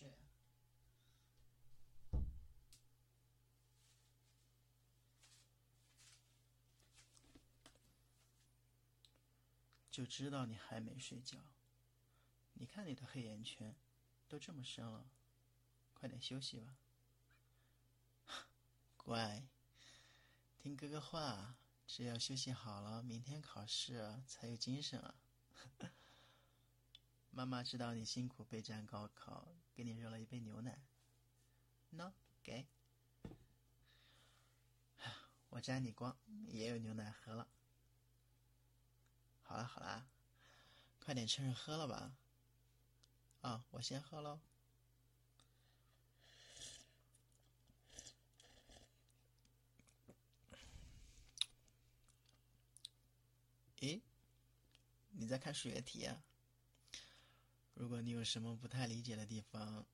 是。就知道你还没睡觉，你看你的黑眼圈都这么深了，快点休息吧。乖，听哥哥话，只要休息好了，明天考试才有精神啊。妈妈知道你辛苦备战高考。给你热了一杯牛奶。喏，给。我沾你光，也有牛奶喝了。好了好了，快点趁热喝了吧。啊，我先喝喽。咦，你在看数学题啊？你有什么不太理解的地方，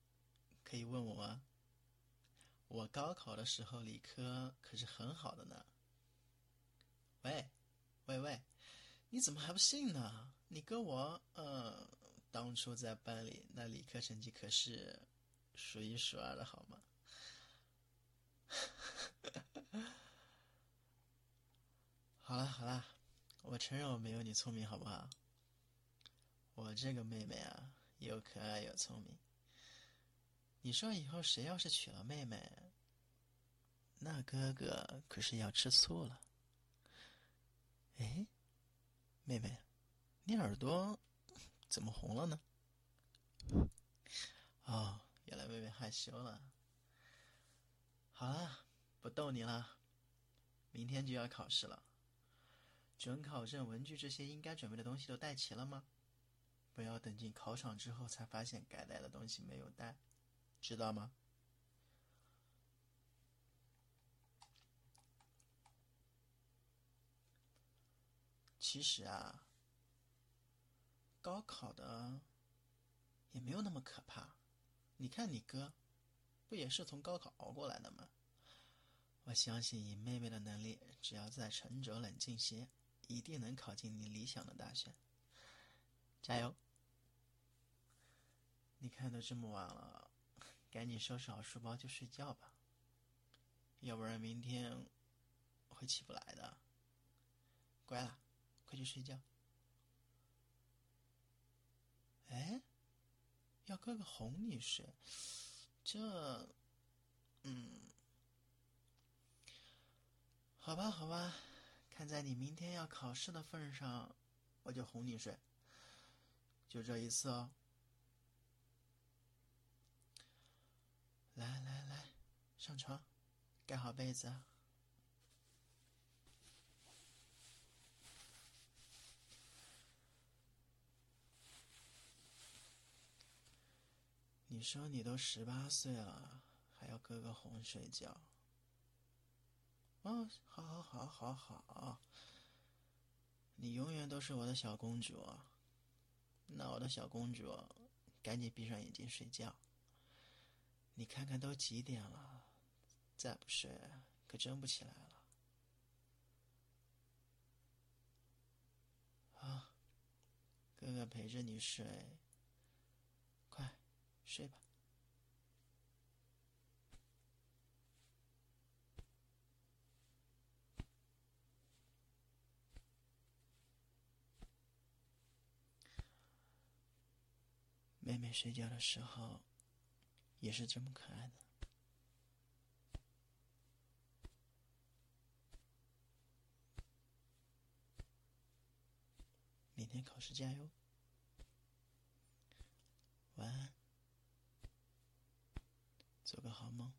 可以问我啊。我高考的时候理科可是很好的呢。喂，喂喂，你怎么还不信呢？你哥我，呃，当初在班里那理科成绩可是数一数二的，好吗？好了好了，我承认我没有你聪明，好不好？我这个妹妹啊，又可爱又聪明。你说以后谁要是娶了妹妹，那哥哥可是要吃醋了。哎，妹妹，你耳朵怎么红了呢？哦，原来妹妹害羞了。好了，不逗你了。明天就要考试了，准考证、文具这些应该准备的东西都带齐了吗？不要等进考场之后才发现该带的东西没有带。知道吗？其实啊，高考的也没有那么可怕。你看你哥，不也是从高考熬过来的吗？我相信以妹妹的能力，只要再沉着冷静些，一定能考进你理想的大学。加油！你看都这么晚了。赶紧收拾好书包就睡觉吧，要不然明天会起不来的。乖了，快去睡觉。哎，要哥哥哄你睡，这……嗯，好吧，好吧，看在你明天要考试的份上，我就哄你睡，就这一次哦。来来来，上床，盖好被子。你说你都十八岁了，还要哥哥哄睡觉？哦，好好好好好，你永远都是我的小公主。那我的小公主，赶紧闭上眼睛睡觉。你看看都几点了，再不睡可真不起来了。好，哥哥陪着你睡，快睡吧。妹妹睡觉的时候。也是这么可爱的。明天考试加油，晚安，做个好梦。